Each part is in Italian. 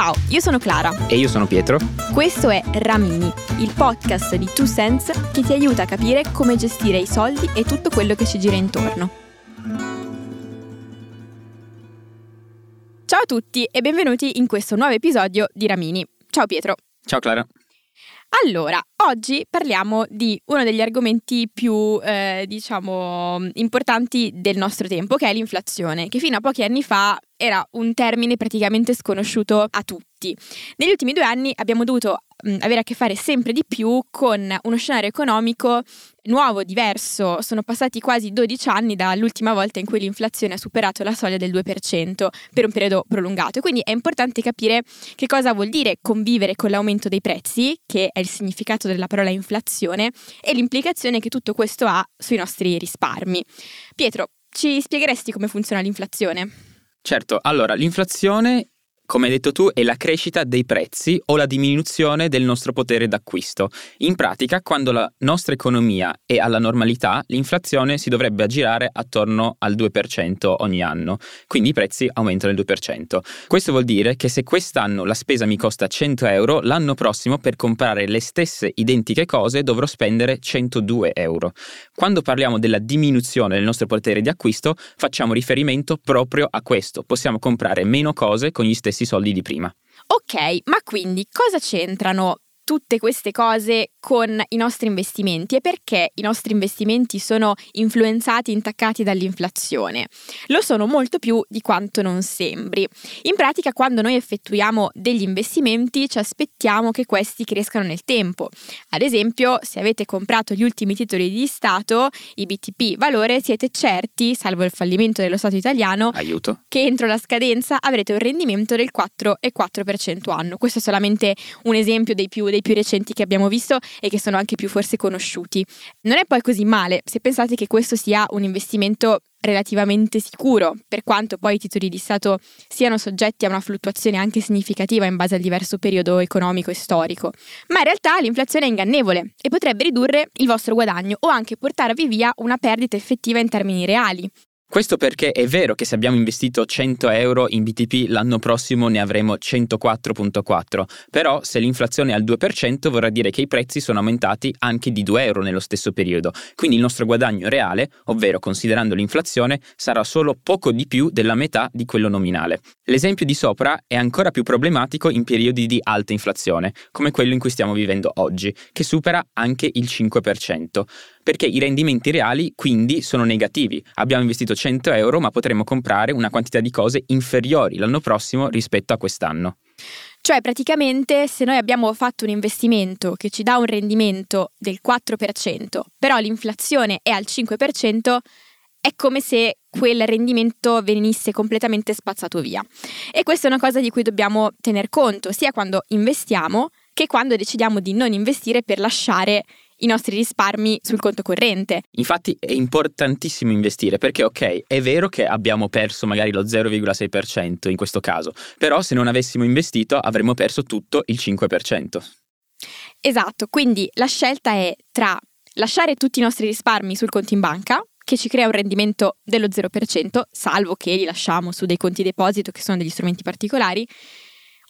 Ciao, io sono Clara. E io sono Pietro. Questo è Ramini, il podcast di Two Sense che ti aiuta a capire come gestire i soldi e tutto quello che ci gira intorno. Ciao a tutti e benvenuti in questo nuovo episodio di Ramini. Ciao Pietro. Ciao Clara. Allora, oggi parliamo di uno degli argomenti più, eh, diciamo, importanti del nostro tempo, che è l'inflazione, che fino a pochi anni fa era un termine praticamente sconosciuto a tutti. Negli ultimi due anni abbiamo dovuto mh, avere a che fare sempre di più con uno scenario economico nuovo, diverso. Sono passati quasi 12 anni dall'ultima volta in cui l'inflazione ha superato la soglia del 2% per un periodo prolungato. E quindi è importante capire che cosa vuol dire convivere con l'aumento dei prezzi, che è il significato della parola inflazione, e l'implicazione che tutto questo ha sui nostri risparmi. Pietro, ci spiegheresti come funziona l'inflazione? Certo, allora l'inflazione come hai detto tu, è la crescita dei prezzi o la diminuzione del nostro potere d'acquisto. In pratica, quando la nostra economia è alla normalità, l'inflazione si dovrebbe aggirare attorno al 2% ogni anno, quindi i prezzi aumentano del 2%. Questo vuol dire che se quest'anno la spesa mi costa 100 euro, l'anno prossimo per comprare le stesse identiche cose dovrò spendere 102 euro. Quando parliamo della diminuzione del nostro potere di acquisto, facciamo riferimento proprio a questo. Possiamo comprare meno cose con gli stessi stessi soldi di prima. Ok, ma quindi cosa c'entrano tutte queste cose con i nostri investimenti e perché i nostri investimenti sono influenzati, intaccati dall'inflazione. Lo sono molto più di quanto non sembri. In pratica, quando noi effettuiamo degli investimenti, ci aspettiamo che questi crescano nel tempo. Ad esempio, se avete comprato gli ultimi titoli di Stato, i BTP valore, siete certi, salvo il fallimento dello Stato italiano, Aiuto. che entro la scadenza avrete un rendimento del 4,4% anno. Questo è solamente un esempio dei più, dei più recenti che abbiamo visto e che sono anche più forse conosciuti. Non è poi così male se pensate che questo sia un investimento relativamente sicuro, per quanto poi i titoli di Stato siano soggetti a una fluttuazione anche significativa in base al diverso periodo economico e storico. Ma in realtà l'inflazione è ingannevole e potrebbe ridurre il vostro guadagno o anche portarvi via una perdita effettiva in termini reali. Questo perché è vero che se abbiamo investito 100 euro in BTP l'anno prossimo ne avremo 104.4, però se l'inflazione è al 2% vorrà dire che i prezzi sono aumentati anche di 2 euro nello stesso periodo, quindi il nostro guadagno reale, ovvero considerando l'inflazione, sarà solo poco di più della metà di quello nominale. L'esempio di sopra è ancora più problematico in periodi di alta inflazione, come quello in cui stiamo vivendo oggi, che supera anche il 5% perché i rendimenti reali quindi sono negativi. Abbiamo investito 100 euro ma potremmo comprare una quantità di cose inferiori l'anno prossimo rispetto a quest'anno. Cioè praticamente se noi abbiamo fatto un investimento che ci dà un rendimento del 4%, però l'inflazione è al 5%, è come se quel rendimento venisse completamente spazzato via. E questa è una cosa di cui dobbiamo tener conto, sia quando investiamo che quando decidiamo di non investire per lasciare i nostri risparmi sul conto corrente. Infatti è importantissimo investire perché ok, è vero che abbiamo perso magari lo 0,6% in questo caso, però se non avessimo investito avremmo perso tutto il 5%. Esatto, quindi la scelta è tra lasciare tutti i nostri risparmi sul conto in banca, che ci crea un rendimento dello 0%, salvo che li lasciamo su dei conti deposito che sono degli strumenti particolari,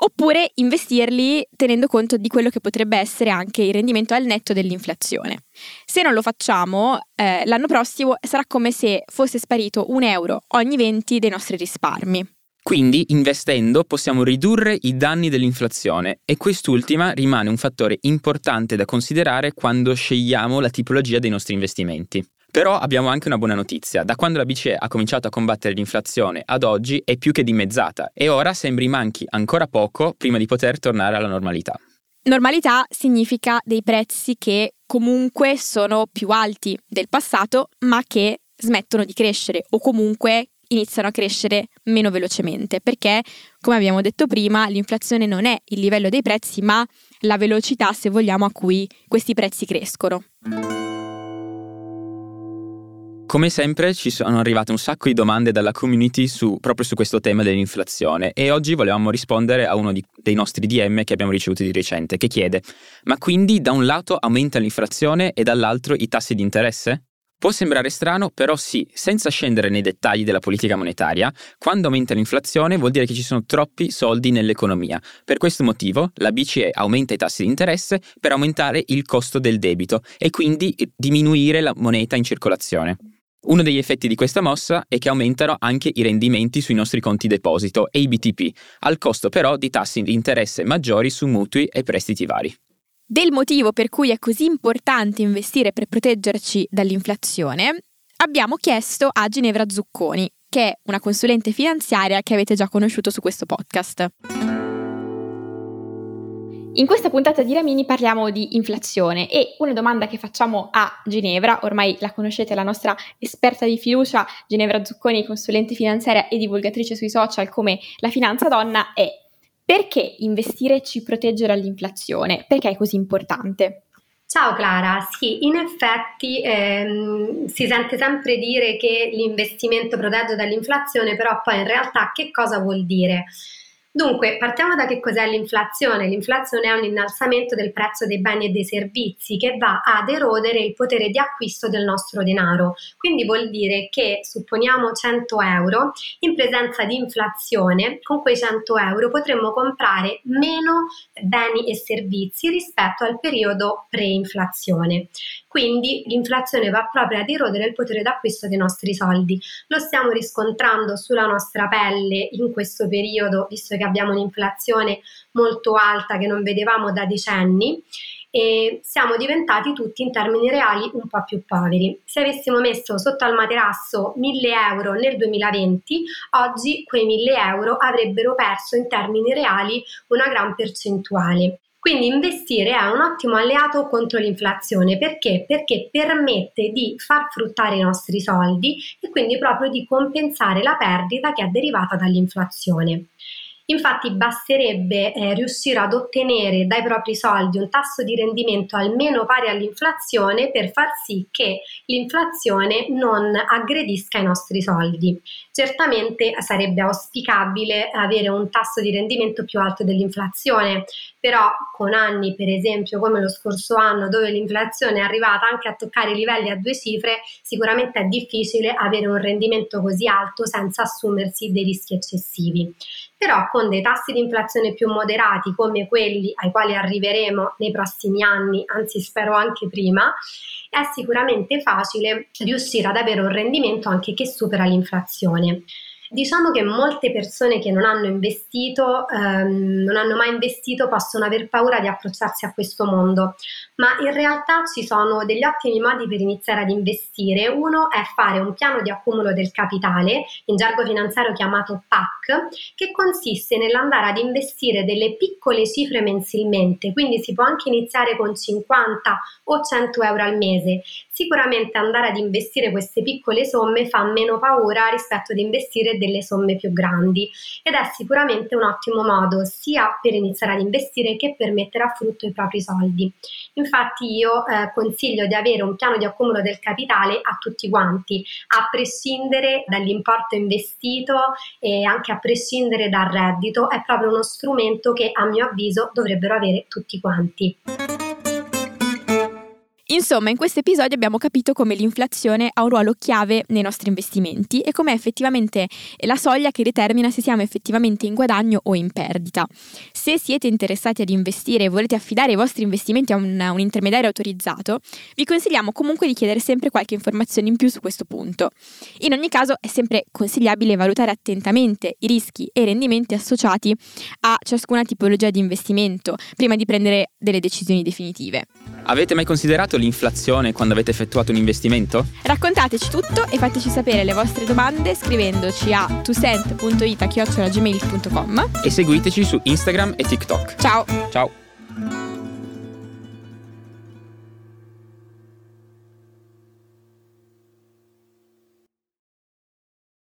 oppure investirli tenendo conto di quello che potrebbe essere anche il rendimento al netto dell'inflazione. Se non lo facciamo, eh, l'anno prossimo sarà come se fosse sparito un euro ogni 20 dei nostri risparmi. Quindi, investendo, possiamo ridurre i danni dell'inflazione e quest'ultima rimane un fattore importante da considerare quando scegliamo la tipologia dei nostri investimenti. Però abbiamo anche una buona notizia. Da quando la BCE ha cominciato a combattere l'inflazione ad oggi è più che dimezzata e ora sembri manchi ancora poco prima di poter tornare alla normalità. Normalità significa dei prezzi che comunque sono più alti del passato, ma che smettono di crescere o comunque iniziano a crescere meno velocemente, perché, come abbiamo detto prima, l'inflazione non è il livello dei prezzi, ma la velocità, se vogliamo, a cui questi prezzi crescono. Come sempre ci sono arrivate un sacco di domande dalla community su, proprio su questo tema dell'inflazione e oggi volevamo rispondere a uno di, dei nostri DM che abbiamo ricevuto di recente che chiede ma quindi da un lato aumenta l'inflazione e dall'altro i tassi di interesse? Può sembrare strano, però sì, senza scendere nei dettagli della politica monetaria, quando aumenta l'inflazione vuol dire che ci sono troppi soldi nell'economia. Per questo motivo la BCE aumenta i tassi di interesse per aumentare il costo del debito e quindi diminuire la moneta in circolazione. Uno degli effetti di questa mossa è che aumentano anche i rendimenti sui nostri conti deposito e i BTP, al costo però di tassi di interesse maggiori su mutui e prestiti vari del motivo per cui è così importante investire per proteggerci dall'inflazione, abbiamo chiesto a Ginevra Zucconi, che è una consulente finanziaria che avete già conosciuto su questo podcast. In questa puntata di Ramini parliamo di inflazione e una domanda che facciamo a Ginevra, ormai la conoscete, la nostra esperta di fiducia, Ginevra Zucconi, consulente finanziaria e divulgatrice sui social come La Finanza Donna, è perché investire ci protegge dall'inflazione? Perché è così importante? Ciao Clara, sì, in effetti ehm, si sente sempre dire che l'investimento protegge dall'inflazione, però poi in realtà che cosa vuol dire? Dunque, partiamo da che cos'è l'inflazione. L'inflazione è un innalzamento del prezzo dei beni e dei servizi che va ad erodere il potere di acquisto del nostro denaro. Quindi vuol dire che, supponiamo 100 euro, in presenza di inflazione, con quei 100 euro potremmo comprare meno beni e servizi rispetto al periodo pre-inflazione. Quindi l'inflazione va proprio ad erodere il potere d'acquisto dei nostri soldi. Lo stiamo riscontrando sulla nostra pelle in questo periodo, visto che abbiamo un'inflazione molto alta che non vedevamo da decenni e siamo diventati tutti in termini reali un po' più poveri. Se avessimo messo sotto al materasso 1000 euro nel 2020, oggi quei 1000 euro avrebbero perso in termini reali una gran percentuale. Quindi investire è un ottimo alleato contro l'inflazione perché? Perché permette di far fruttare i nostri soldi e quindi proprio di compensare la perdita che è derivata dall'inflazione. Infatti basterebbe eh, riuscire ad ottenere dai propri soldi un tasso di rendimento almeno pari all'inflazione per far sì che l'inflazione non aggredisca i nostri soldi. Certamente sarebbe auspicabile avere un tasso di rendimento più alto dell'inflazione, però con anni per esempio come lo scorso anno dove l'inflazione è arrivata anche a toccare livelli a due cifre, sicuramente è difficile avere un rendimento così alto senza assumersi dei rischi eccessivi però con dei tassi di inflazione più moderati come quelli ai quali arriveremo nei prossimi anni, anzi spero anche prima, è sicuramente facile riuscire ad avere un rendimento anche che supera l'inflazione. Diciamo che molte persone che non hanno investito, ehm, non hanno mai investito, possono aver paura di approcciarsi a questo mondo, ma in realtà ci sono degli ottimi modi per iniziare ad investire. Uno è fare un piano di accumulo del capitale, in gergo finanziario chiamato PAC, che consiste nell'andare ad investire delle piccole cifre mensilmente, quindi si può anche iniziare con 50 o 100 euro al mese. Sicuramente andare ad investire queste piccole somme fa meno paura rispetto ad investire delle somme più grandi ed è sicuramente un ottimo modo sia per iniziare ad investire che per mettere a frutto i propri soldi. Infatti io eh, consiglio di avere un piano di accumulo del capitale a tutti quanti, a prescindere dall'importo investito e anche a prescindere dal reddito, è proprio uno strumento che a mio avviso dovrebbero avere tutti quanti. Insomma, in questo episodio abbiamo capito come l'inflazione ha un ruolo chiave nei nostri investimenti e com'è effettivamente la soglia che determina se siamo effettivamente in guadagno o in perdita. Se siete interessati ad investire e volete affidare i vostri investimenti a un, un intermediario autorizzato, vi consigliamo comunque di chiedere sempre qualche informazione in più su questo punto. In ogni caso è sempre consigliabile valutare attentamente i rischi e i rendimenti associati a ciascuna tipologia di investimento prima di prendere delle decisioni definitive. Avete mai considerato l'inflazione quando avete effettuato un investimento? Raccontateci tutto e fateci sapere le vostre domande scrivendoci a tusent.it.gmail.com e seguiteci su Instagram e TikTok. Ciao! Ciao!